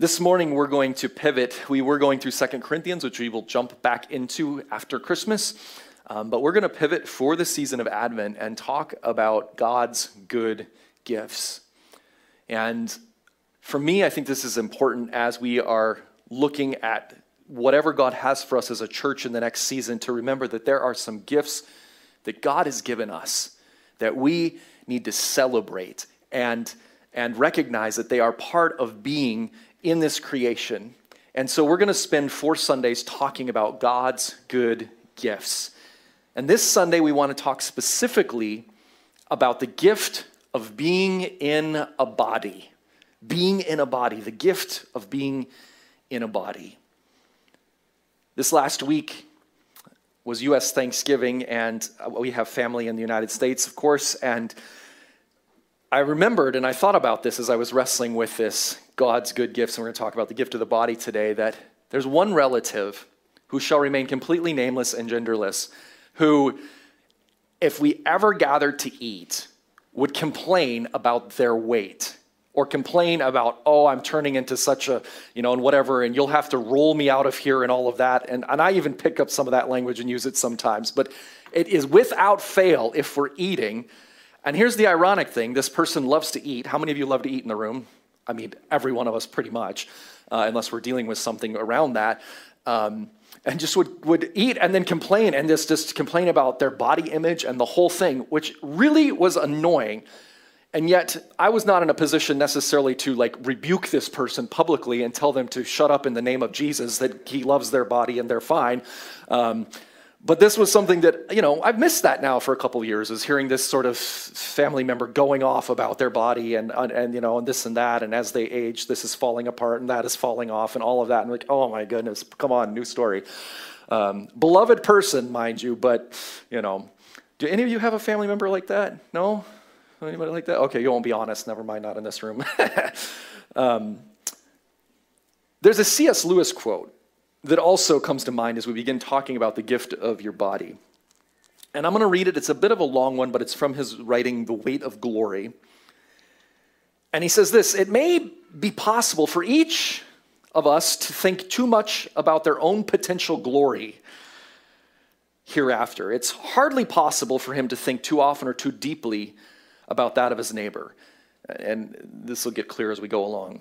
This morning, we're going to pivot. We were going through Second Corinthians, which we will jump back into after Christmas. Um, but we're going to pivot for the season of Advent and talk about God's good gifts. And for me, I think this is important as we are looking at whatever God has for us as a church in the next season to remember that there are some gifts that God has given us that we need to celebrate and, and recognize that they are part of being in this creation. And so we're going to spend four Sundays talking about God's good gifts. And this Sunday, we want to talk specifically about the gift of being in a body. Being in a body, the gift of being in a body. This last week was US Thanksgiving, and uh, we have family in the United States, of course, and I remembered and I thought about this as I was wrestling with this God's good gifts, and we're going to talk about the gift of the body today. That there's one relative who shall remain completely nameless and genderless, who, if we ever gathered to eat, would complain about their weight or complain about, oh, I'm turning into such a, you know, and whatever, and you'll have to roll me out of here and all of that. And, and I even pick up some of that language and use it sometimes. But it is without fail, if we're eating, and here's the ironic thing this person loves to eat. How many of you love to eat in the room? I mean, every one of us pretty much, uh, unless we're dealing with something around that. Um, and just would, would eat and then complain and just, just complain about their body image and the whole thing, which really was annoying. And yet, I was not in a position necessarily to like rebuke this person publicly and tell them to shut up in the name of Jesus, that he loves their body and they're fine. Um, but this was something that, you know, I've missed that now for a couple years, is hearing this sort of family member going off about their body and, and, you know, and this and that. And as they age, this is falling apart and that is falling off and all of that. And like, oh my goodness, come on, new story. Um, beloved person, mind you, but, you know, do any of you have a family member like that? No? Anybody like that? Okay, you won't be honest. Never mind, not in this room. um, there's a C.S. Lewis quote that also comes to mind as we begin talking about the gift of your body. And I'm going to read it. It's a bit of a long one, but it's from his writing, The Weight of Glory. And he says this It may be possible for each of us to think too much about their own potential glory hereafter. It's hardly possible for him to think too often or too deeply about that of his neighbor. And this will get clear as we go along.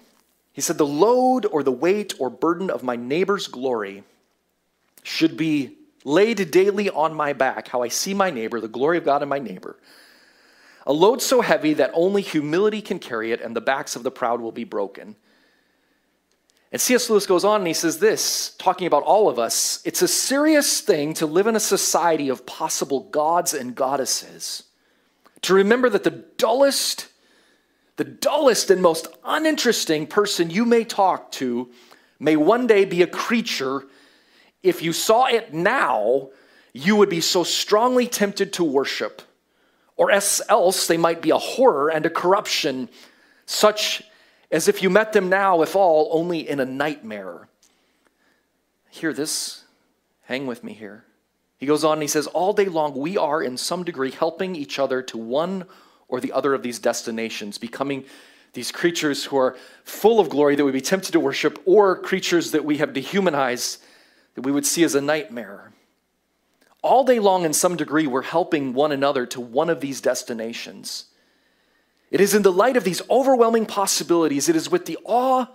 He said, The load or the weight or burden of my neighbor's glory should be laid daily on my back, how I see my neighbor, the glory of God in my neighbor. A load so heavy that only humility can carry it, and the backs of the proud will be broken. And C.S. Lewis goes on and he says this, talking about all of us it's a serious thing to live in a society of possible gods and goddesses. To remember that the dullest the dullest and most uninteresting person you may talk to may one day be a creature. If you saw it now, you would be so strongly tempted to worship. Or else they might be a horror and a corruption, such as if you met them now, if all, only in a nightmare. Hear this. Hang with me here. He goes on and he says, All day long, we are in some degree helping each other to one or the other of these destinations, becoming these creatures who are full of glory that we be tempted to worship, or creatures that we have dehumanized that we would see as a nightmare. All day long, in some degree, we're helping one another to one of these destinations. It is in the light of these overwhelming possibilities, it is with the awe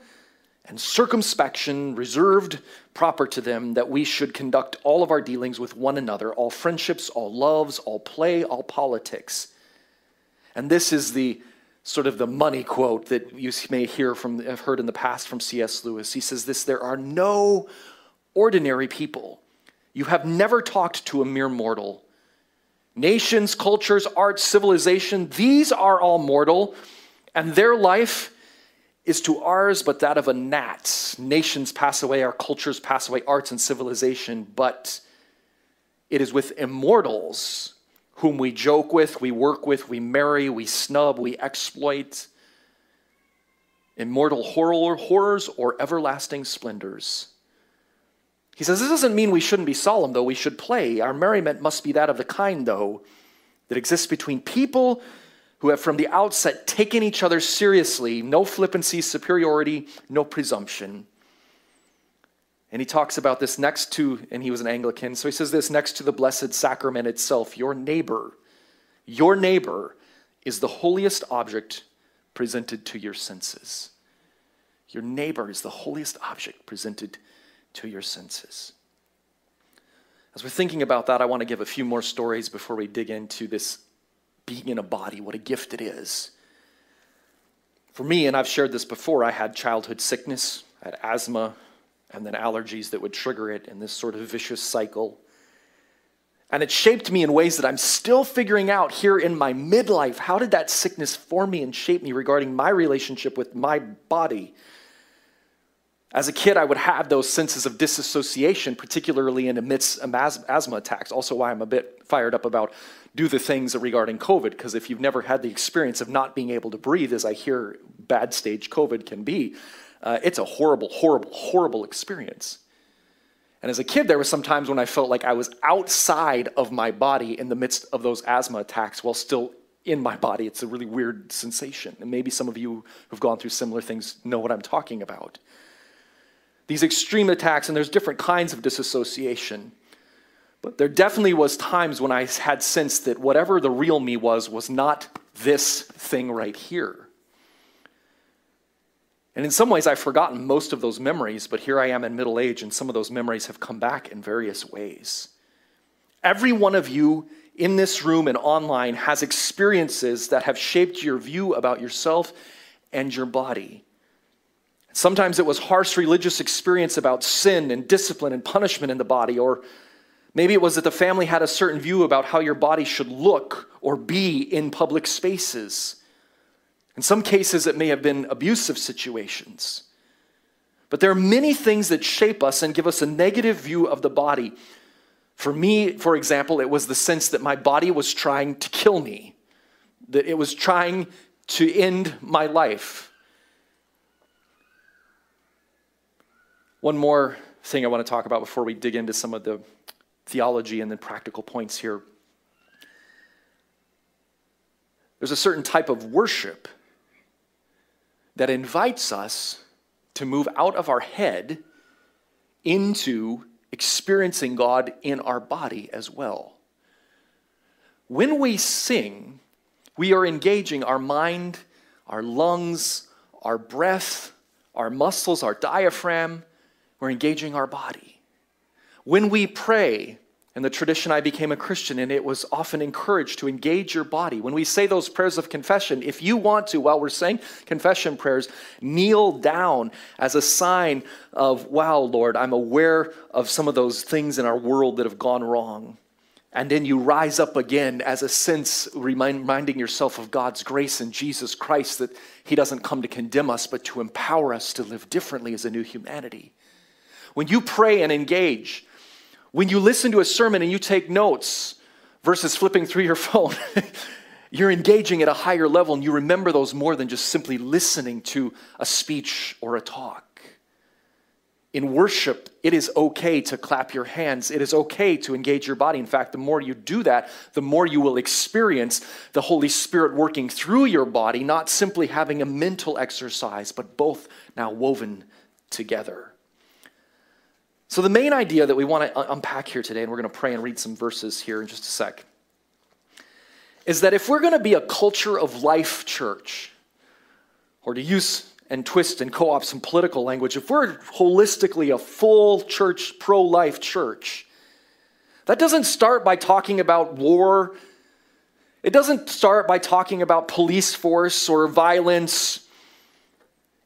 and circumspection reserved proper to them that we should conduct all of our dealings with one another, all friendships, all loves, all play, all politics and this is the sort of the money quote that you may hear from have heard in the past from C.S. Lewis. He says this, there are no ordinary people. You have never talked to a mere mortal. Nations, cultures, arts, civilization, these are all mortal, and their life is to ours but that of a gnat. Nations pass away, our cultures pass away, arts and civilization, but it is with immortals whom we joke with, we work with, we marry, we snub, we exploit. Immortal horror, horrors or everlasting splendors. He says, This doesn't mean we shouldn't be solemn, though. We should play. Our merriment must be that of the kind, though, that exists between people who have from the outset taken each other seriously, no flippancy, superiority, no presumption. And he talks about this next to, and he was an Anglican, so he says this next to the Blessed Sacrament itself, your neighbor, your neighbor is the holiest object presented to your senses. Your neighbor is the holiest object presented to your senses. As we're thinking about that, I want to give a few more stories before we dig into this being in a body, what a gift it is. For me, and I've shared this before, I had childhood sickness, I had asthma, and then allergies that would trigger it in this sort of vicious cycle. And it shaped me in ways that I'm still figuring out here in my midlife. How did that sickness form me and shape me regarding my relationship with my body? As a kid, I would have those senses of disassociation, particularly in amidst asthma attacks. Also, why I'm a bit fired up about do the things regarding COVID, because if you've never had the experience of not being able to breathe, as I hear bad stage COVID can be, uh, it's a horrible, horrible, horrible experience. And as a kid, there were some times when I felt like I was outside of my body in the midst of those asthma attacks while still in my body. It's a really weird sensation. And maybe some of you who've gone through similar things know what I'm talking about. These extreme attacks, and there's different kinds of disassociation. But there definitely was times when I had sense that whatever the real me was was not this thing right here. And in some ways, I've forgotten most of those memories, but here I am in middle age, and some of those memories have come back in various ways. Every one of you in this room and online has experiences that have shaped your view about yourself and your body. Sometimes it was harsh religious experience about sin and discipline and punishment in the body, or maybe it was that the family had a certain view about how your body should look or be in public spaces. In some cases, it may have been abusive situations. But there are many things that shape us and give us a negative view of the body. For me, for example, it was the sense that my body was trying to kill me, that it was trying to end my life. One more thing I want to talk about before we dig into some of the theology and then practical points here. There's a certain type of worship that invites us to move out of our head into experiencing God in our body as well. When we sing, we are engaging our mind, our lungs, our breath, our muscles, our diaphragm. We're engaging our body. When we pray, in the tradition, I became a Christian, and it was often encouraged to engage your body. When we say those prayers of confession, if you want to, while we're saying confession prayers, kneel down as a sign of, wow, Lord, I'm aware of some of those things in our world that have gone wrong. And then you rise up again as a sense, reminding yourself of God's grace in Jesus Christ, that He doesn't come to condemn us, but to empower us to live differently as a new humanity. When you pray and engage, when you listen to a sermon and you take notes versus flipping through your phone, you're engaging at a higher level and you remember those more than just simply listening to a speech or a talk. In worship, it is okay to clap your hands. It is okay to engage your body. In fact, the more you do that, the more you will experience the Holy Spirit working through your body, not simply having a mental exercise, but both now woven together. So, the main idea that we want to uh, unpack here today, and we're going to pray and read some verses here in just a sec, is that if we're going to be a culture of life church, or to use and twist and co opt some political language, if we're holistically a full church, pro life church, that doesn't start by talking about war. It doesn't start by talking about police force or violence.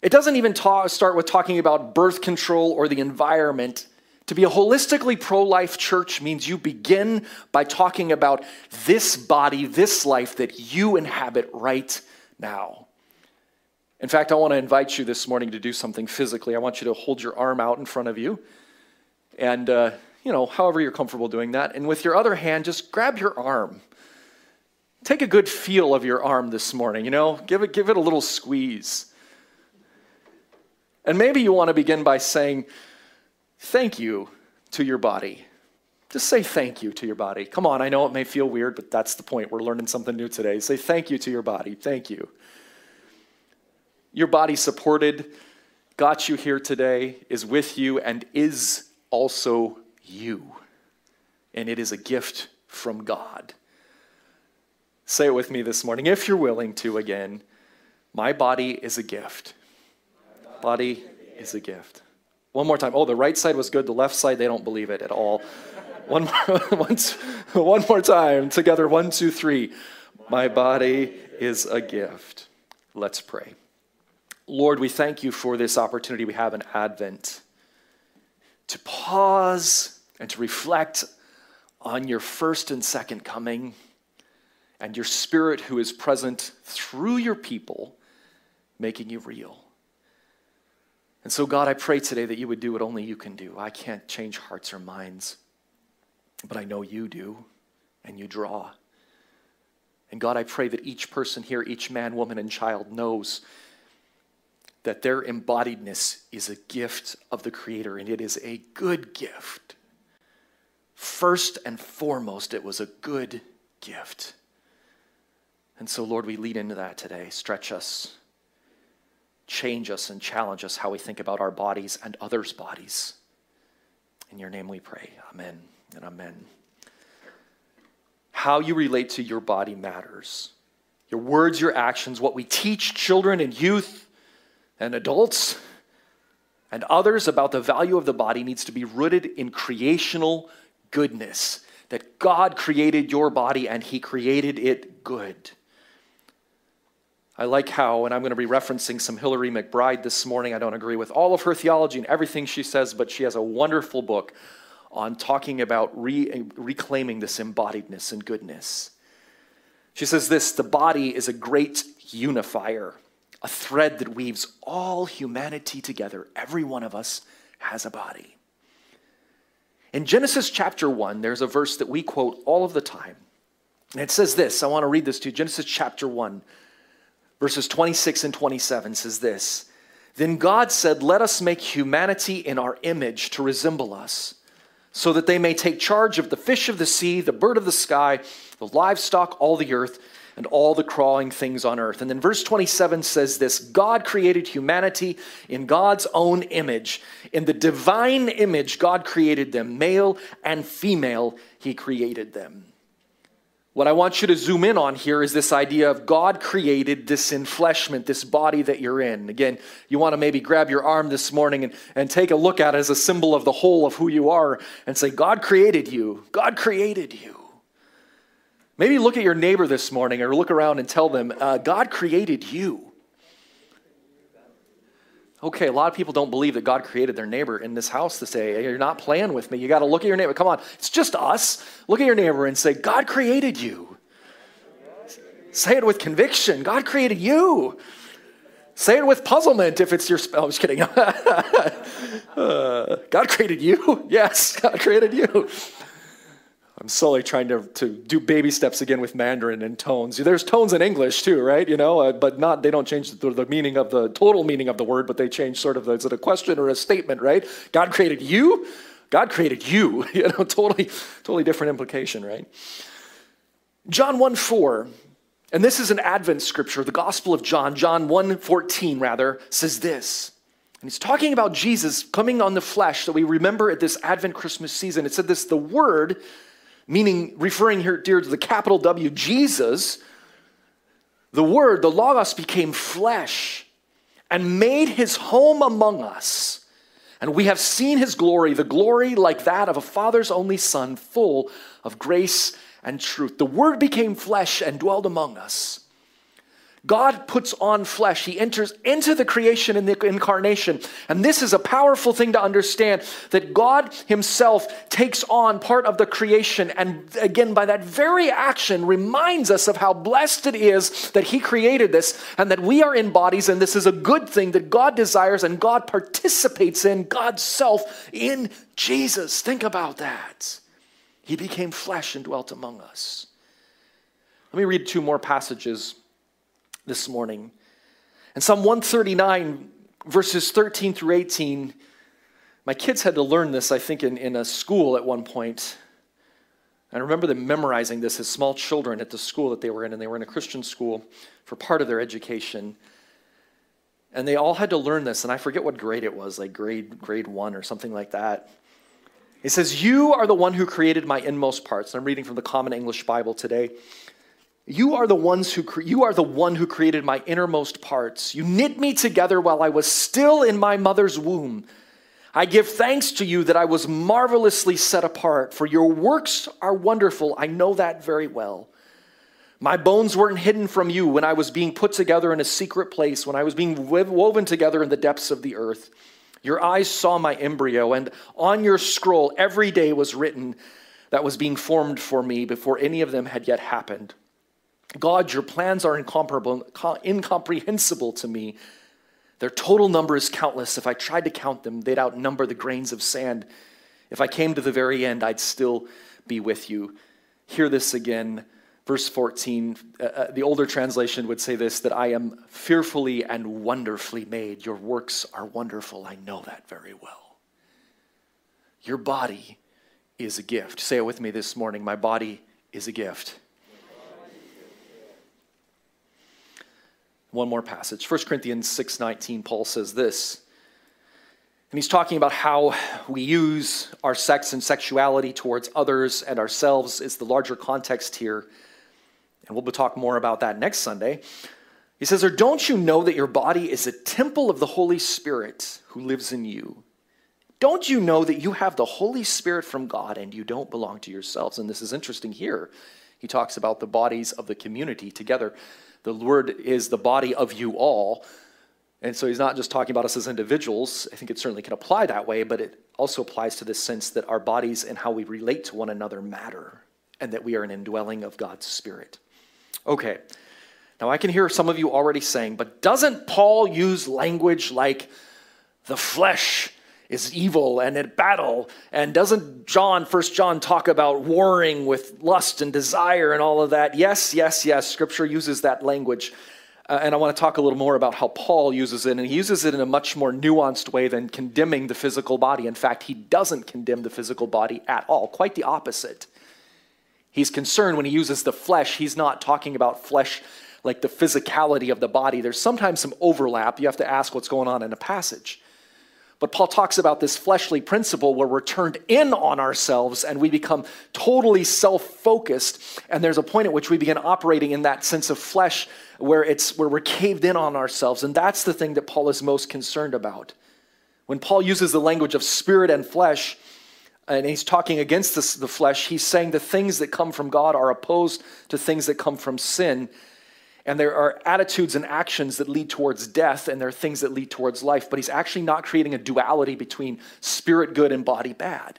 It doesn't even talk, start with talking about birth control or the environment. To be a holistically pro life church means you begin by talking about this body, this life that you inhabit right now. In fact, I want to invite you this morning to do something physically. I want you to hold your arm out in front of you. And, uh, you know, however you're comfortable doing that. And with your other hand, just grab your arm. Take a good feel of your arm this morning, you know, give it, give it a little squeeze. And maybe you want to begin by saying, thank you to your body. Just say thank you to your body. Come on, I know it may feel weird, but that's the point. We're learning something new today. Say thank you to your body. Thank you. Your body supported, got you here today, is with you, and is also you. And it is a gift from God. Say it with me this morning, if you're willing to again. My body is a gift. Body is a gift. One more time. Oh, the right side was good. The left side, they don't believe it at all. One more, once, one more time. Together, one, two, three. My body is a gift. Let's pray. Lord, we thank you for this opportunity we have in Advent to pause and to reflect on your first and second coming and your Spirit who is present through your people, making you real. And so, God, I pray today that you would do what only you can do. I can't change hearts or minds, but I know you do, and you draw. And God, I pray that each person here, each man, woman, and child knows that their embodiedness is a gift of the Creator, and it is a good gift. First and foremost, it was a good gift. And so, Lord, we lead into that today. Stretch us, change us, and challenge us how we think about our bodies and others' bodies. In your name we pray. Amen and amen. How you relate to your body matters. Your words, your actions, what we teach children and youth and adults and others about the value of the body needs to be rooted in creational goodness. That God created your body and He created it good. I like how, and I'm going to be referencing some Hillary McBride this morning. I don't agree with all of her theology and everything she says, but she has a wonderful book on talking about re- reclaiming this embodiedness and goodness. She says this the body is a great unifier a thread that weaves all humanity together. Every one of us has a body. In Genesis chapter 1, there's a verse that we quote all of the time. And it says this I want to read this to you. Genesis chapter 1, verses 26 and 27 says this Then God said, Let us make humanity in our image to resemble us, so that they may take charge of the fish of the sea, the bird of the sky, the livestock, all the earth and all the crawling things on earth. And then verse 27 says this God created humanity in God's own image. In the divine image, God created them, male and female, He created them. What I want you to zoom in on here is this idea of God created this enfleshment, this body that you're in. Again, you want to maybe grab your arm this morning and, and take a look at it as a symbol of the whole of who you are and say, God created you. God created you. Maybe look at your neighbor this morning or look around and tell them, uh, God created you. Okay, a lot of people don't believe that God created their neighbor in this house to say, You're not playing with me. You got to look at your neighbor. Come on, it's just us. Look at your neighbor and say, God created you. Say it with conviction. God created you. Say it with puzzlement if it's your spell. I'm just kidding. uh, God created you. Yes, God created you. I'm slowly trying to, to do baby steps again with Mandarin and tones. There's tones in English too, right? You know, uh, but not they don't change the, the, meaning of the total meaning of the word, but they change sort of the, is it a question or a statement, right? God created you. God created you. You know, totally, totally different implication, right? John 1 4, and this is an Advent scripture, the Gospel of John, John 1 14 rather, says this. And he's talking about Jesus coming on the flesh that we remember at this Advent Christmas season. It said this the Word meaning referring here, dear, to the capital W, Jesus, the Word, the Logos, became flesh and made his home among us. And we have seen his glory, the glory like that of a father's only son, full of grace and truth. The Word became flesh and dwelled among us. God puts on flesh. He enters into the creation in the incarnation. And this is a powerful thing to understand that God Himself takes on part of the creation. And again, by that very action, reminds us of how blessed it is that He created this and that we are in bodies. And this is a good thing that God desires and God participates in God's self in Jesus. Think about that. He became flesh and dwelt among us. Let me read two more passages this morning. And Psalm 139, verses 13 through 18, my kids had to learn this, I think, in, in a school at one point. I remember them memorizing this as small children at the school that they were in, and they were in a Christian school for part of their education. And they all had to learn this, and I forget what grade it was, like grade grade one or something like that. It says, You are the one who created my inmost parts. And I'm reading from the Common English Bible today. You are the ones who cre- you are the one who created my innermost parts. You knit me together while I was still in my mother's womb. I give thanks to you that I was marvelously set apart, for your works are wonderful. I know that very well. My bones weren't hidden from you when I was being put together in a secret place, when I was being woven together in the depths of the earth. Your eyes saw my embryo, and on your scroll every day was written that was being formed for me before any of them had yet happened. God, your plans are incomparable, incomprehensible to me. Their total number is countless. If I tried to count them, they'd outnumber the grains of sand. If I came to the very end, I'd still be with you. Hear this again. Verse 14, uh, uh, the older translation would say this that I am fearfully and wonderfully made. Your works are wonderful. I know that very well. Your body is a gift. Say it with me this morning. My body is a gift. One more passage. 1 Corinthians 6:19 Paul says this. And he's talking about how we use our sex and sexuality towards others and ourselves is the larger context here. And we'll talk more about that next Sunday. He says, Or don't you know that your body is a temple of the Holy Spirit who lives in you? Don't you know that you have the Holy Spirit from God and you don't belong to yourselves? And this is interesting here. He talks about the bodies of the community together. The word is the body of you all. And so he's not just talking about us as individuals. I think it certainly can apply that way, but it also applies to this sense that our bodies and how we relate to one another matter, and that we are an indwelling of God's Spirit. Okay, now I can hear some of you already saying, but doesn't Paul use language like the flesh is evil and at battle. And doesn't John, First John, talk about warring with lust and desire and all of that? Yes, yes, yes. Scripture uses that language. Uh, and I want to talk a little more about how Paul uses it. And he uses it in a much more nuanced way than condemning the physical body. In fact, he doesn't condemn the physical body at all, quite the opposite. He's concerned when he uses the flesh, he's not talking about flesh like the physicality of the body. There's sometimes some overlap. You have to ask what's going on in a passage. But Paul talks about this fleshly principle where we're turned in on ourselves and we become totally self focused. And there's a point at which we begin operating in that sense of flesh where, it's, where we're caved in on ourselves. And that's the thing that Paul is most concerned about. When Paul uses the language of spirit and flesh, and he's talking against the flesh, he's saying the things that come from God are opposed to things that come from sin and there are attitudes and actions that lead towards death, and there are things that lead towards life. But he's actually not creating a duality between spirit good and body bad.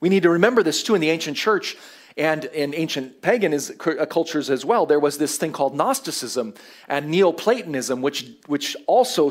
We need to remember this too in the ancient church and in ancient pagan uh, cultures as well. There was this thing called Gnosticism and Neoplatonism, which, which also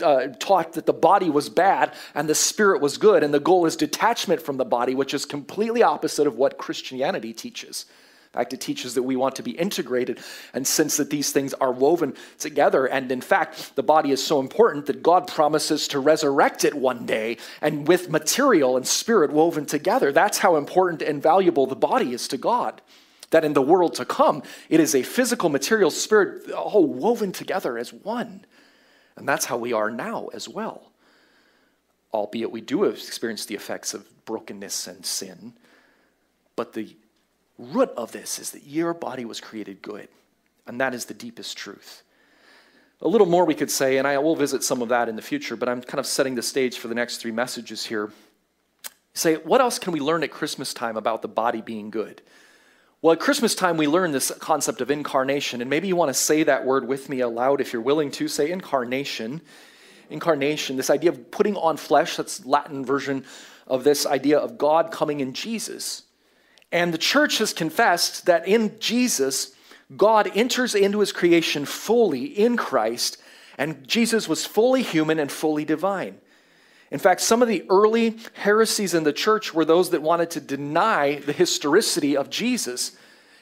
uh, taught that the body was bad and the spirit was good, and the goal is detachment from the body, which is completely opposite of what Christianity teaches fact, it teaches that we want to be integrated and sense that these things are woven together. And in fact, the body is so important that God promises to resurrect it one day and with material and spirit woven together. That's how important and valuable the body is to God. That in the world to come, it is a physical, material, spirit, all woven together as one. And that's how we are now as well. Albeit we do experience the effects of brokenness and sin, but the root of this is that your body was created good. And that is the deepest truth. A little more we could say, and I will visit some of that in the future, but I'm kind of setting the stage for the next three messages here. Say, what else can we learn at Christmas time about the body being good? Well, at Christmas time, we learn this concept of incarnation, and maybe you want to say that word with me aloud if you're willing to. Say incarnation. Incarnation, this idea of putting on flesh, that's Latin version of this idea of God coming in Jesus. And the church has confessed that in Jesus, God enters into his creation fully in Christ, and Jesus was fully human and fully divine. In fact, some of the early heresies in the church were those that wanted to deny the historicity of Jesus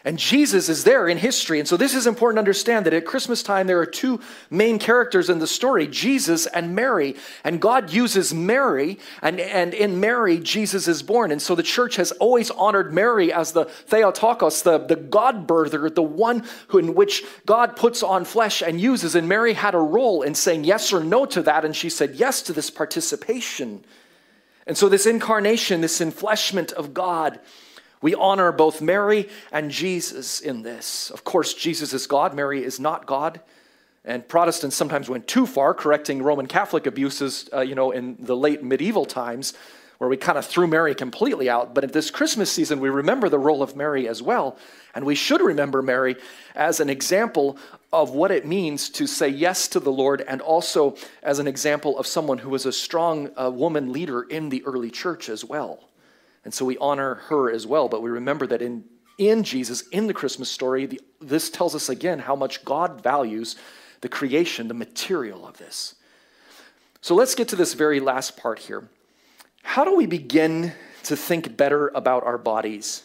And Jesus is there in history. And so this is important to understand that at Christmas time, there are two main characters in the story Jesus and Mary. And God uses Mary, and, and in Mary, Jesus is born. And so the church has always honored Mary as the Theotokos, the, the God birther, the one who, in which God puts on flesh and uses. And Mary had a role in saying yes or no to that. And she said yes to this participation. And so this incarnation, this enfleshment of God, we honor both Mary and Jesus in this. Of course, Jesus is God, Mary is not God. And Protestants sometimes went too far, correcting Roman Catholic abuses, uh, you know, in the late medieval times, where we kind of threw Mary completely out. But at this Christmas season, we remember the role of Mary as well. And we should remember Mary as an example of what it means to say yes to the Lord, and also as an example of someone who was a strong uh, woman leader in the early church as well. And so we honor her as well. But we remember that in, in Jesus, in the Christmas story, the, this tells us again how much God values the creation, the material of this. So let's get to this very last part here. How do we begin to think better about our bodies?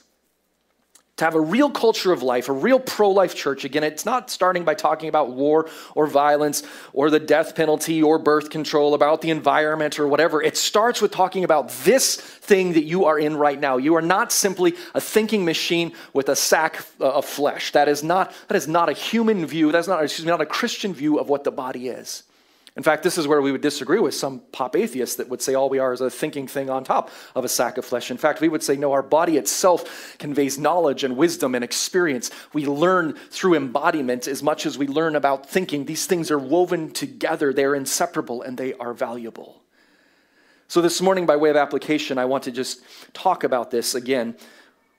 To have a real culture of life, a real pro life church. Again, it's not starting by talking about war or violence or the death penalty or birth control, about the environment or whatever. It starts with talking about this thing that you are in right now. You are not simply a thinking machine with a sack uh, of flesh. That is not, that is not a human view. That's not, excuse me, not a Christian view of what the body is. In fact, this is where we would disagree with some pop atheists that would say all we are is a thinking thing on top of a sack of flesh. In fact, we would say no, our body itself conveys knowledge and wisdom and experience. We learn through embodiment as much as we learn about thinking. These things are woven together, they're inseparable, and they are valuable. So, this morning, by way of application, I want to just talk about this again. I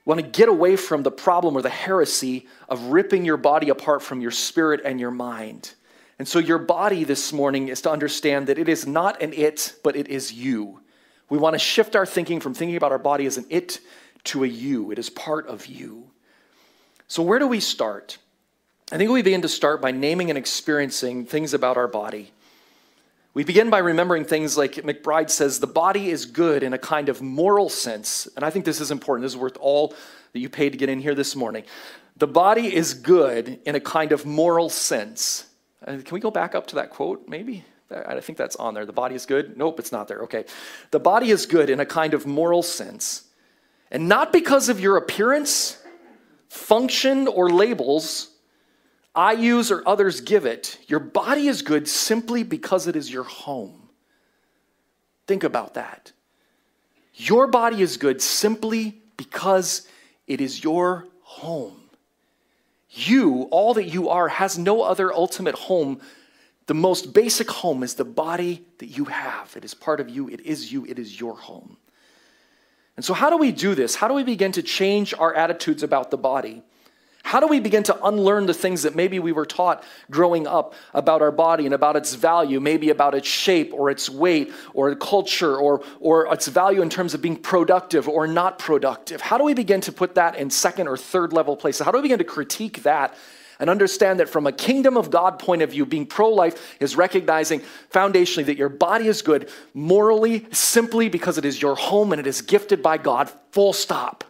want to get away from the problem or the heresy of ripping your body apart from your spirit and your mind. And so, your body this morning is to understand that it is not an it, but it is you. We want to shift our thinking from thinking about our body as an it to a you. It is part of you. So, where do we start? I think we begin to start by naming and experiencing things about our body. We begin by remembering things like McBride says the body is good in a kind of moral sense. And I think this is important. This is worth all that you paid to get in here this morning. The body is good in a kind of moral sense. Uh, can we go back up to that quote, maybe? I think that's on there. The body is good. Nope, it's not there. Okay. The body is good in a kind of moral sense. And not because of your appearance, function, or labels I use or others give it. Your body is good simply because it is your home. Think about that. Your body is good simply because it is your home. You, all that you are, has no other ultimate home. The most basic home is the body that you have. It is part of you, it is you, it is your home. And so, how do we do this? How do we begin to change our attitudes about the body? How do we begin to unlearn the things that maybe we were taught growing up about our body and about its value, maybe about its shape or its weight or culture or, or its value in terms of being productive or not productive? How do we begin to put that in second or third level places? How do we begin to critique that and understand that from a kingdom of God point of view, being pro life is recognizing foundationally that your body is good morally simply because it is your home and it is gifted by God, full stop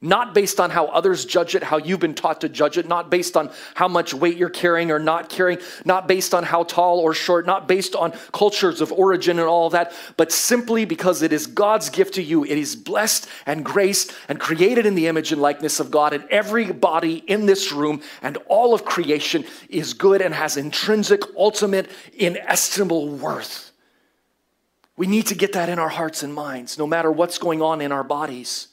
not based on how others judge it, how you've been taught to judge it, not based on how much weight you're carrying or not carrying, not based on how tall or short, not based on cultures of origin and all of that, but simply because it is God's gift to you. It is blessed and graced and created in the image and likeness of God, and every body in this room and all of creation is good and has intrinsic, ultimate, inestimable worth. We need to get that in our hearts and minds, no matter what's going on in our bodies.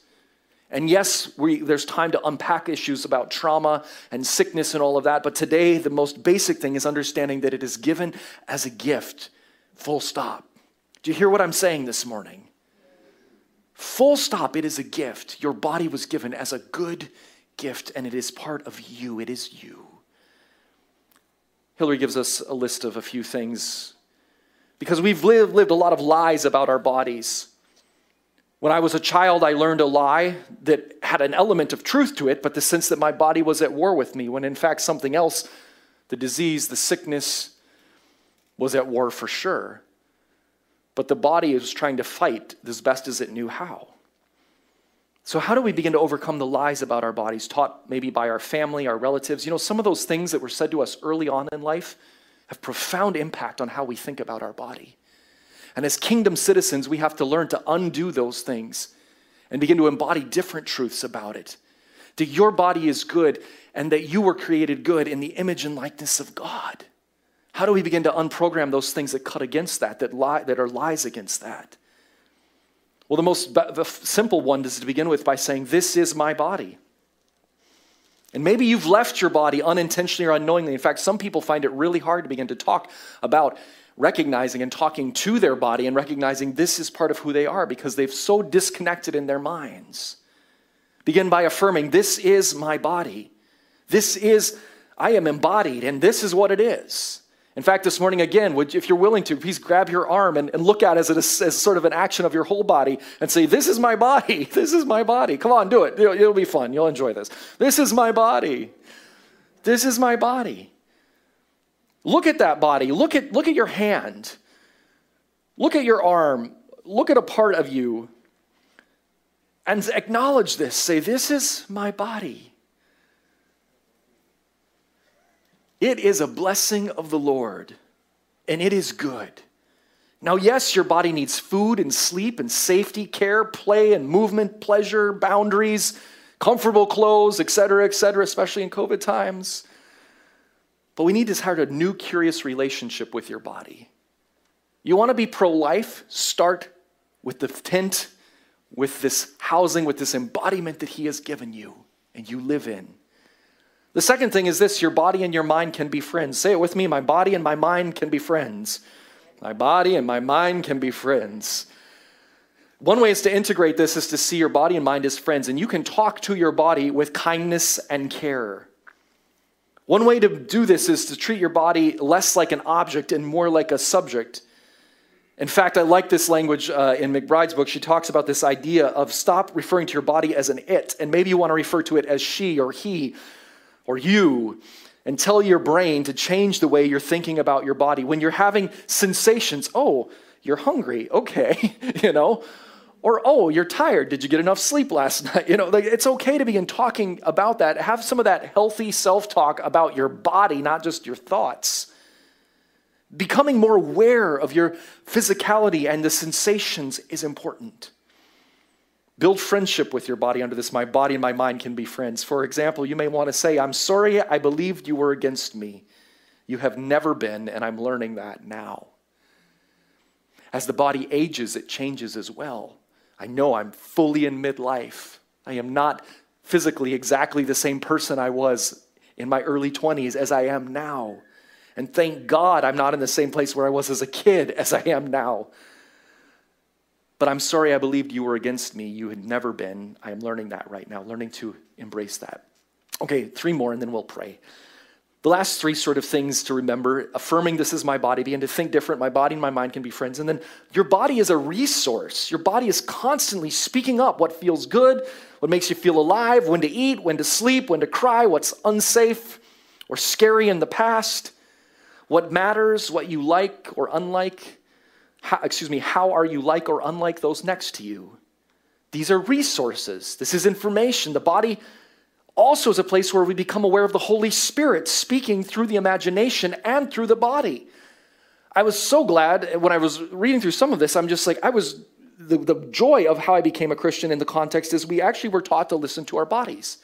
And yes, we, there's time to unpack issues about trauma and sickness and all of that, but today the most basic thing is understanding that it is given as a gift, full stop. Do you hear what I'm saying this morning? Full stop, it is a gift. Your body was given as a good gift, and it is part of you. It is you. Hillary gives us a list of a few things because we've lived, lived a lot of lies about our bodies. When I was a child, I learned a lie that had an element of truth to it, but the sense that my body was at war with me, when in fact something else, the disease, the sickness, was at war for sure. But the body was trying to fight as best as it knew how. So, how do we begin to overcome the lies about our bodies taught maybe by our family, our relatives? You know, some of those things that were said to us early on in life have profound impact on how we think about our body. And as kingdom citizens, we have to learn to undo those things and begin to embody different truths about it. That your body is good and that you were created good in the image and likeness of God. How do we begin to unprogram those things that cut against that, that, lie, that are lies against that? Well, the most the simple one is to begin with by saying, This is my body. And maybe you've left your body unintentionally or unknowingly. In fact, some people find it really hard to begin to talk about recognizing and talking to their body and recognizing this is part of who they are because they've so disconnected in their minds. Begin by affirming, This is my body. This is, I am embodied, and this is what it is. In fact, this morning again, would, if you're willing to, please grab your arm and, and look at it as, as sort of an action of your whole body and say, This is my body. This is my body. Come on, do it. It'll, it'll be fun. You'll enjoy this. This is my body. This is my body. Look at that body. Look at, look at your hand. Look at your arm. Look at a part of you. And acknowledge this. Say, This is my body. It is a blessing of the Lord, and it is good. Now, yes, your body needs food and sleep and safety, care, play and movement, pleasure, boundaries, comfortable clothes, etc., etc., especially in COVID times. But we need to start a new, curious relationship with your body. You want to be pro life? Start with the tent, with this housing, with this embodiment that He has given you and you live in. The second thing is this your body and your mind can be friends. Say it with me my body and my mind can be friends. My body and my mind can be friends. One way is to integrate this is to see your body and mind as friends, and you can talk to your body with kindness and care. One way to do this is to treat your body less like an object and more like a subject. In fact, I like this language uh, in McBride's book. She talks about this idea of stop referring to your body as an it, and maybe you want to refer to it as she or he or you and tell your brain to change the way you're thinking about your body. When you're having sensations, oh, you're hungry, okay, you know, or oh, you're tired. Did you get enough sleep last night? You know, like, it's okay to begin talking about that. Have some of that healthy self talk about your body, not just your thoughts. Becoming more aware of your physicality and the sensations is important. Build friendship with your body under this. My body and my mind can be friends. For example, you may want to say, I'm sorry I believed you were against me. You have never been, and I'm learning that now. As the body ages, it changes as well. I know I'm fully in midlife. I am not physically exactly the same person I was in my early 20s as I am now. And thank God I'm not in the same place where I was as a kid as I am now. But I'm sorry I believed you were against me. You had never been. I am learning that right now, learning to embrace that. Okay, three more and then we'll pray. The last three sort of things to remember affirming this is my body, begin to think different. My body and my mind can be friends. And then your body is a resource. Your body is constantly speaking up what feels good, what makes you feel alive, when to eat, when to sleep, when to cry, what's unsafe or scary in the past, what matters, what you like or unlike how, excuse me, how are you like or unlike those next to you? These are resources. This is information. The body also is a place where we become aware of the Holy Spirit speaking through the imagination and through the body. I was so glad when I was reading through some of this, I'm just like, I was, the, the joy of how I became a Christian in the context is we actually were taught to listen to our bodies.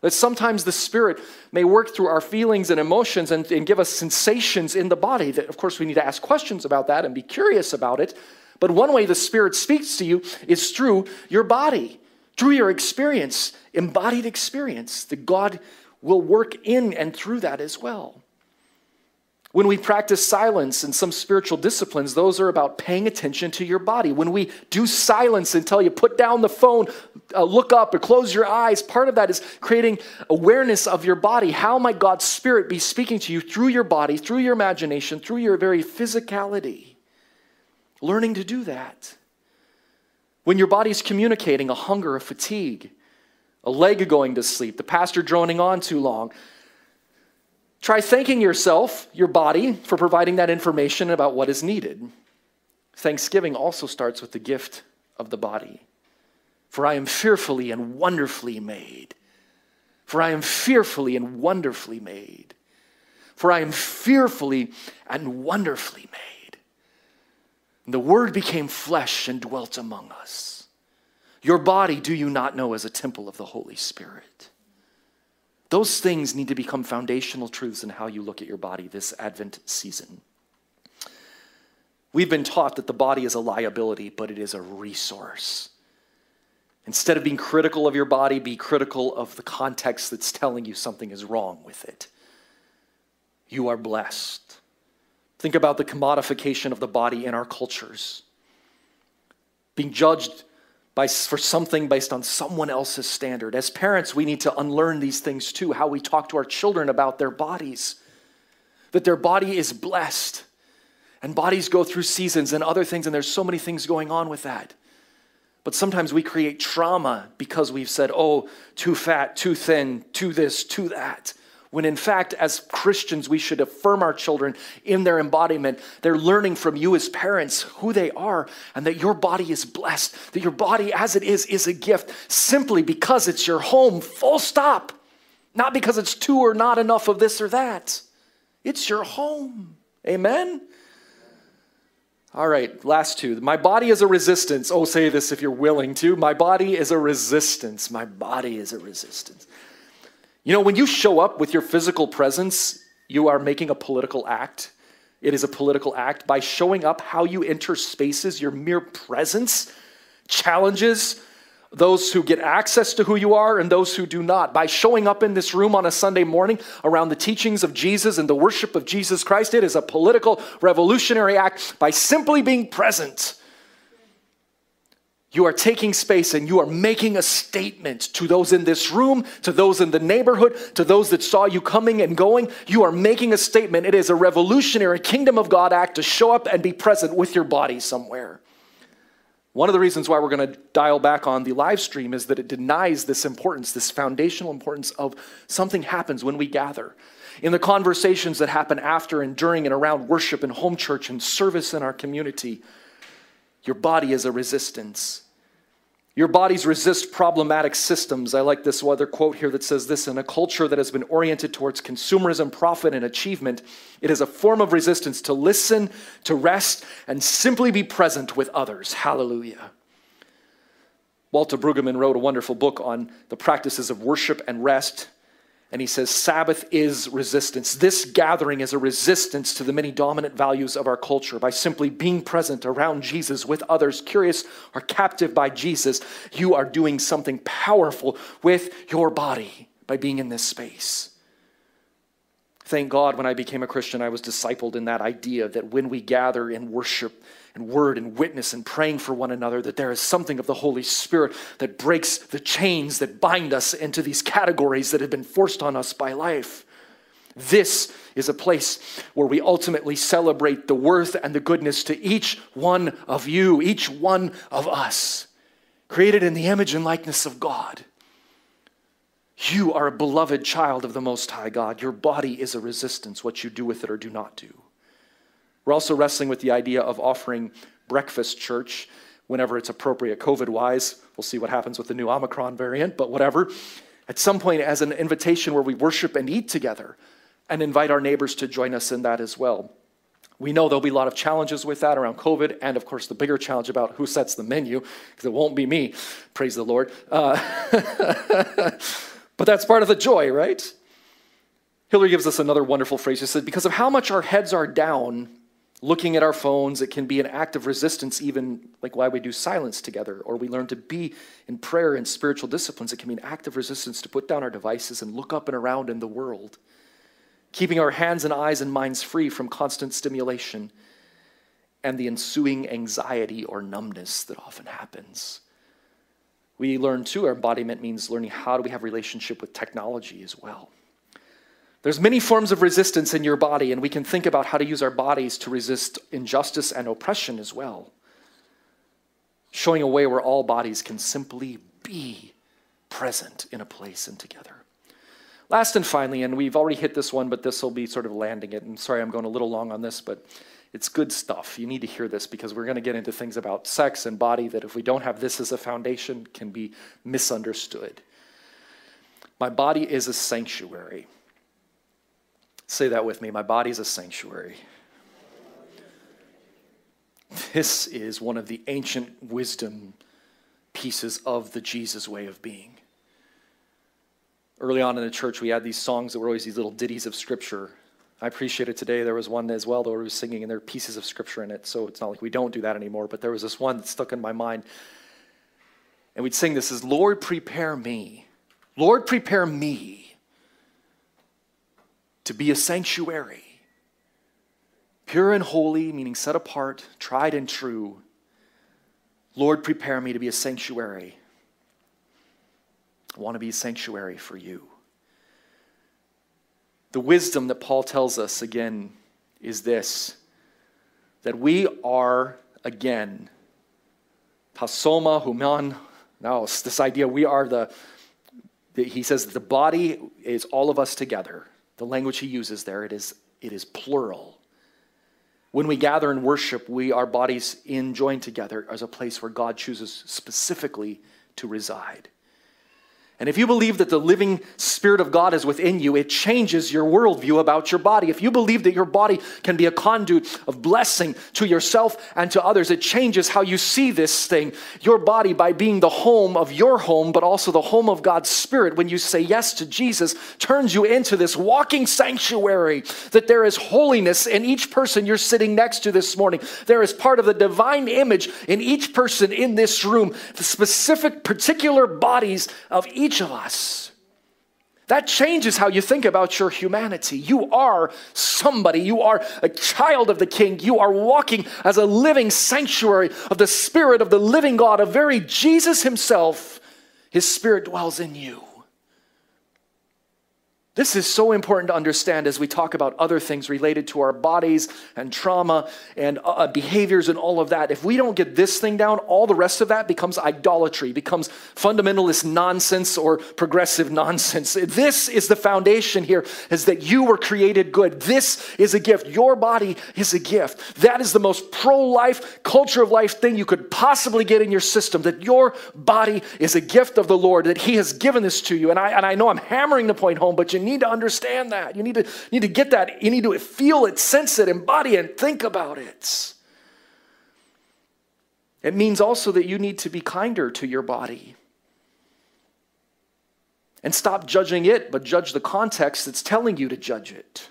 That sometimes the Spirit may work through our feelings and emotions and, and, give us sensations in the body. That, of course, we need to ask questions about that and be curious about it. But one way the Spirit speaks to you is through your body, through your experience, embodied experience. That God will work in and through that as well. When we practice silence in some spiritual disciplines, those are about paying attention to your body. When we do silence until you put down the phone, uh, look up, or close your eyes, part of that is creating awareness of your body. How might God's Spirit be speaking to you through your body, through your imagination, through your very physicality? Learning to do that. When your body's communicating a hunger, a fatigue, a leg going to sleep, the pastor droning on too long, Try thanking yourself, your body, for providing that information about what is needed. Thanksgiving also starts with the gift of the body. For I am fearfully and wonderfully made. For I am fearfully and wonderfully made. For I am fearfully and wonderfully made. And the Word became flesh and dwelt among us. Your body, do you not know, is a temple of the Holy Spirit? Those things need to become foundational truths in how you look at your body this Advent season. We've been taught that the body is a liability, but it is a resource. Instead of being critical of your body, be critical of the context that's telling you something is wrong with it. You are blessed. Think about the commodification of the body in our cultures. Being judged by, for something based on someone else's standard. As parents, we need to unlearn these things too, how we talk to our children about their bodies. That their body is blessed. And bodies go through seasons and other things, and there's so many things going on with that. But sometimes we create trauma because we've said, oh, too fat, too thin, too this, too that. When in fact, as Christians, we should affirm our children in their embodiment. They're learning from you as parents who they are and that your body is blessed, that your body as it is is a gift simply because it's your home, full stop. Not because it's too or not enough of this or that. It's your home. Amen? All right, last two. My body is a resistance. Oh, say this if you're willing to. My body is a resistance. My body is a resistance. You know, when you show up with your physical presence, you are making a political act. It is a political act. By showing up, how you enter spaces, your mere presence challenges those who get access to who you are and those who do not. By showing up in this room on a Sunday morning around the teachings of Jesus and the worship of Jesus Christ, it is a political revolutionary act by simply being present. You are taking space and you are making a statement to those in this room, to those in the neighborhood, to those that saw you coming and going. You are making a statement. It is a revolutionary kingdom of God act to show up and be present with your body somewhere. One of the reasons why we're going to dial back on the live stream is that it denies this importance, this foundational importance of something happens when we gather. In the conversations that happen after and during and around worship and home church and service in our community, your body is a resistance. Your bodies resist problematic systems. I like this other quote here that says this In a culture that has been oriented towards consumerism, profit, and achievement, it is a form of resistance to listen, to rest, and simply be present with others. Hallelujah. Walter Brueggemann wrote a wonderful book on the practices of worship and rest. And he says, Sabbath is resistance. This gathering is a resistance to the many dominant values of our culture. By simply being present around Jesus with others, curious or captive by Jesus, you are doing something powerful with your body by being in this space. Thank God when I became a Christian, I was discipled in that idea that when we gather in worship, and word and witness and praying for one another, that there is something of the Holy Spirit that breaks the chains that bind us into these categories that have been forced on us by life. This is a place where we ultimately celebrate the worth and the goodness to each one of you, each one of us, created in the image and likeness of God. You are a beloved child of the Most High God. Your body is a resistance, what you do with it or do not do. We're also wrestling with the idea of offering breakfast church whenever it's appropriate, COVID wise. We'll see what happens with the new Omicron variant, but whatever. At some point, as an invitation where we worship and eat together and invite our neighbors to join us in that as well. We know there'll be a lot of challenges with that around COVID, and of course, the bigger challenge about who sets the menu, because it won't be me, praise the Lord. Uh, but that's part of the joy, right? Hillary gives us another wonderful phrase. She said, Because of how much our heads are down, looking at our phones. It can be an act of resistance, even like why we do silence together, or we learn to be in prayer and spiritual disciplines. It can be an act of resistance to put down our devices and look up and around in the world, keeping our hands and eyes and minds free from constant stimulation and the ensuing anxiety or numbness that often happens. We learn too, our embodiment means learning how do we have relationship with technology as well. There's many forms of resistance in your body, and we can think about how to use our bodies to resist injustice and oppression as well. Showing a way where all bodies can simply be present in a place and together. Last and finally, and we've already hit this one, but this will be sort of landing it. And sorry, I'm going a little long on this, but It's good stuff. You need to hear this because we're going to get into things about sex and body that, if we don't have this as a foundation, can be misunderstood. My body is a sanctuary. Say that with me. My body is a sanctuary. This is one of the ancient wisdom pieces of the Jesus way of being. Early on in the church, we had these songs that were always these little ditties of scripture. I appreciate it today. There was one as well that we were singing, and there are pieces of scripture in it. So it's not like we don't do that anymore. But there was this one that stuck in my mind. And we'd sing this as Lord, prepare me. Lord, prepare me to be a sanctuary, pure and holy, meaning set apart, tried and true. Lord, prepare me to be a sanctuary I want to be a sanctuary for you. The wisdom that Paul tells us again is this that we are again pasoma human now this idea we are the, the he says the body is all of us together the language he uses there it is it is plural. When we gather and worship we our bodies in joined together as a place where god chooses specifically to reside and if you believe that the living Spirit of God is within you, it changes your worldview about your body. If you believe that your body can be a conduit of blessing to yourself and to others, it changes how you see this thing. Your body, by being the home of your home, but also the home of God's Spirit, when you say yes to Jesus, turns you into this walking sanctuary. That there is holiness in each person you're sitting next to this morning. There is part of the divine image in each person in this room, the specific, particular bodies of each each of us. That changes how you think about your humanity. You are somebody. You are a child of the King. You are walking as a living sanctuary of the Spirit of the living God, a very Jesus Himself. His Spirit dwells in you. This is so important to understand as we talk about other things related to our bodies and trauma and uh, behaviors and all of that. If we don't get this thing down, all the rest of that becomes idolatry, becomes fundamentalist nonsense or progressive nonsense. This is the foundation here is that you were created good. This is a gift. Your body is a gift. That is the most pro-life, culture of life thing you could possibly get in your system that your body is a gift of the Lord, that he has given this to you. And I and I know I'm hammering the point home, but you need to understand that. You need to, need to get that. You need to feel it, sense it, embody it, and think about it. It means also that you need to be kinder to your body. And stop judging it, but judge the context that's telling you to judge it.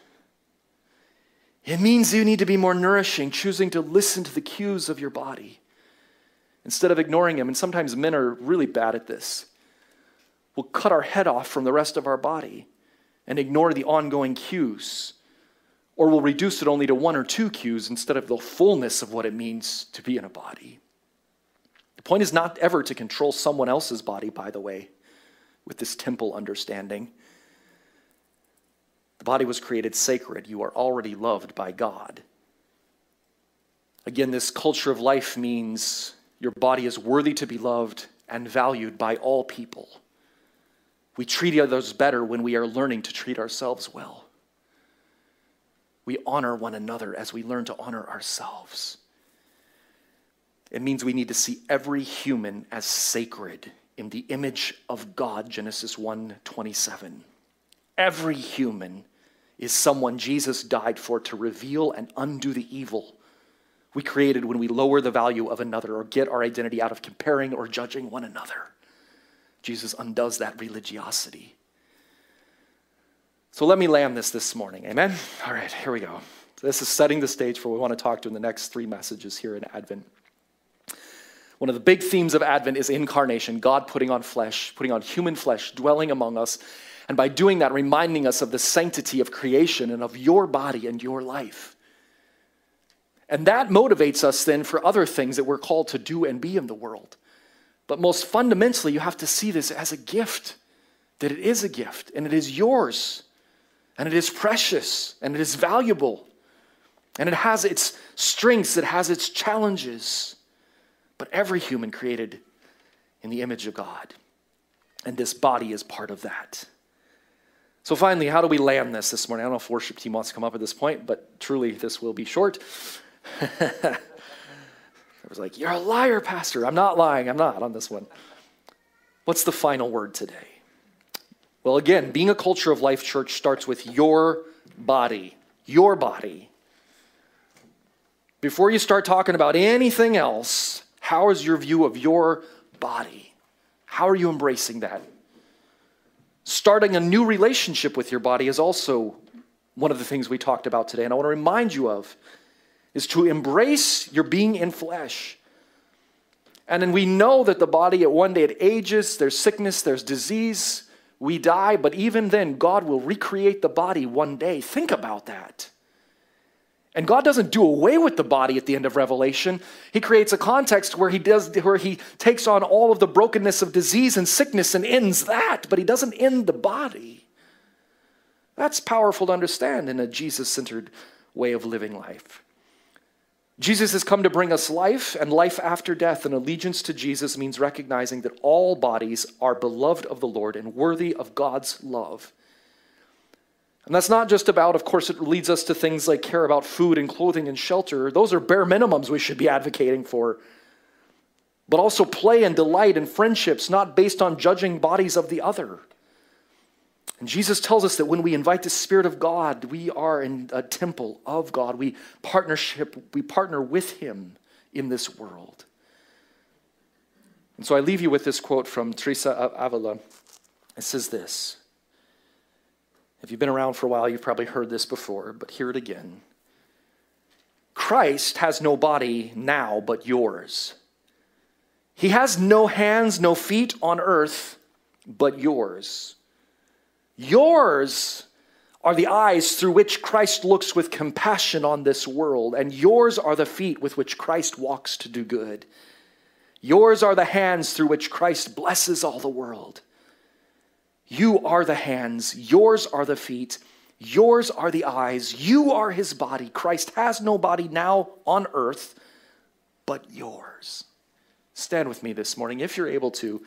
It means you need to be more nourishing, choosing to listen to the cues of your body instead of ignoring them. And sometimes men are really bad at this. We'll cut our head off from the rest of our body and ignore the ongoing cues. Or we'll reduce it only to one or two cues instead of the fullness of what it means to be in a body. The point is not ever to control someone else's body, by the way, with this temple understanding. The body was created sacred. You are already loved by God. Again, this culture of life means your body is worthy to be loved and valued by all people. We treat others better when we are learning to treat ourselves well. We honor one another as we learn to honor ourselves. It means we need to see every human as sacred in the image of God, Genesis 1:27. Every human is someone Jesus died for to reveal and undo the evil we created when we lower the value of another or get our identity out of comparing or judging one another. Jesus undoes that religiosity. So let me land this this morning. Amen? All right, here we go. This is setting the stage for what we want to talk to in the next three messages here in Advent. One of the big themes of Advent is incarnation, God putting on flesh, putting on human flesh, dwelling among us, and by doing that, reminding us of the sanctity of creation and of your body and your life. And that motivates us then for other things that we're called to do and be in the world. But most fundamentally, you have to see this as a gift that it is a gift and it is yours and it is precious and it is valuable and it has its strengths, it has its challenges. But every human created in the image of God. And this body is part of that. So, finally, how do we land this this morning? I don't know if worship team wants to come up at this point, but truly, this will be short. I was like, You're a liar, Pastor. I'm not lying. I'm not on this one. What's the final word today? Well, again, being a culture of life church starts with your body. Your body. Before you start talking about anything else, how is your view of your body? How are you embracing that? Starting a new relationship with your body is also one of the things we talked about today, and I want to remind you of is to embrace your being in flesh. And then we know that the body at one day it ages, there's sickness, there's disease, we die, but even then God will recreate the body one day. Think about that. And God doesn't do away with the body at the end of Revelation. He creates a context where he does where he takes on all of the brokenness of disease and sickness and ends that, but he doesn't end the body. That's powerful to understand in a Jesus-centered way of living life. Jesus has come to bring us life and life after death, and allegiance to Jesus means recognizing that all bodies are beloved of the Lord and worthy of God's love. And that's not just about, of course, it leads us to things like care about food and clothing and shelter. Those are bare minimums we should be advocating for. But also play and delight in friendships, not based on judging bodies of the other. And Jesus tells us that when we invite the Spirit of God, we are in a temple of God. We partnership, we partner with Him in this world. And so I leave you with this quote from Teresa of Avila. It says this if you've been around for a while, you've probably heard this before, but hear it again. Christ has no body now but yours. He has no hands, no feet on earth but yours. Yours are the eyes through which Christ looks with compassion on this world, and yours are the feet with which Christ walks to do good. Yours are the hands through which Christ blesses all the world. You are the hands, yours are the feet, yours are the eyes, you are his body. Christ has no body now on earth but yours. Stand with me this morning, if you're able to,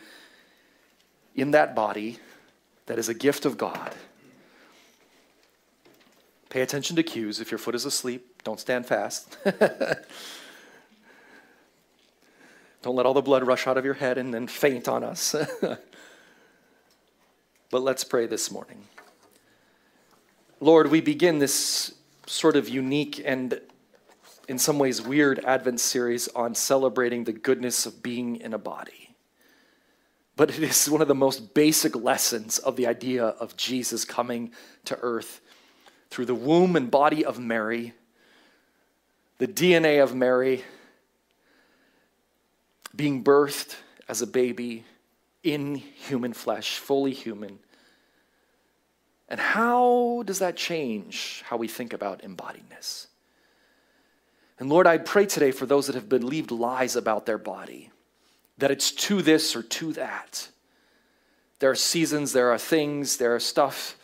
in that body that is a gift of God. Pay attention to cues. If your foot is asleep, don't stand fast. don't let all the blood rush out of your head and then faint on us. But let's pray this morning. Lord, we begin this sort of unique and in some ways weird Advent series on celebrating the goodness of being in a body. But it is one of the most basic lessons of the idea of Jesus coming to earth through the womb and body of Mary, the DNA of Mary, being birthed as a baby in human flesh, fully human. And how does that change how we think about embodiedness? And Lord, I pray today for those that have believed lies about their body, that it's to this or to that. There are seasons, there are things, there are stuff,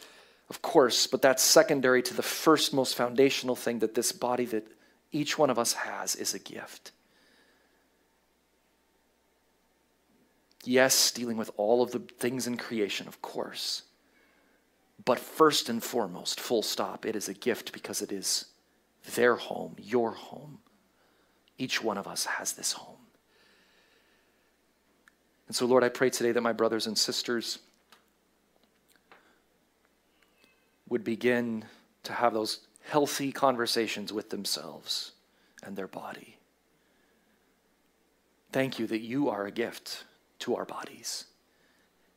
of course, but that's secondary to the first most foundational thing that this body that each one of us has is a gift. Yes, dealing with all of the things in creation, of course. But first and foremost, full stop, it is a gift because it is their home, your home. Each one of us has this home. And so, Lord, I pray today that my brothers and sisters would begin to have those healthy conversations with themselves and their body. Thank you that you are a gift to our bodies.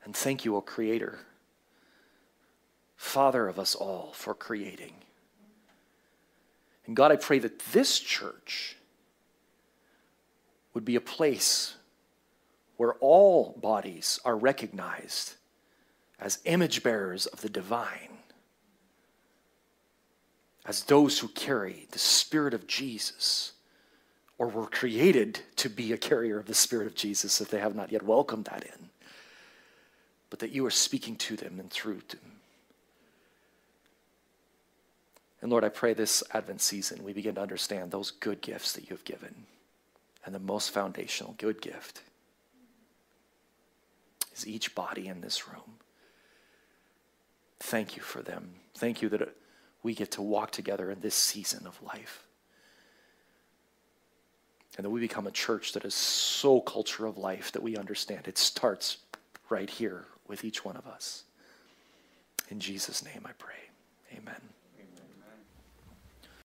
And thank you, O Creator, Father of us all, for creating. And God, I pray that this church would be a place where all bodies are recognized as image bearers of the divine, as those who carry the Spirit of Jesus or were created to be a carrier of the Spirit of Jesus if they have not yet welcomed that in, but that you are speaking to them and through them. And Lord, I pray this Advent season we begin to understand those good gifts that you have given. And the most foundational good gift is each body in this room. Thank you for them. Thank you that we get to walk together in this season of life. and that we become a church that is so culture of life that we understand it starts right here with each one of us. In Jesus' name I pray. Amen.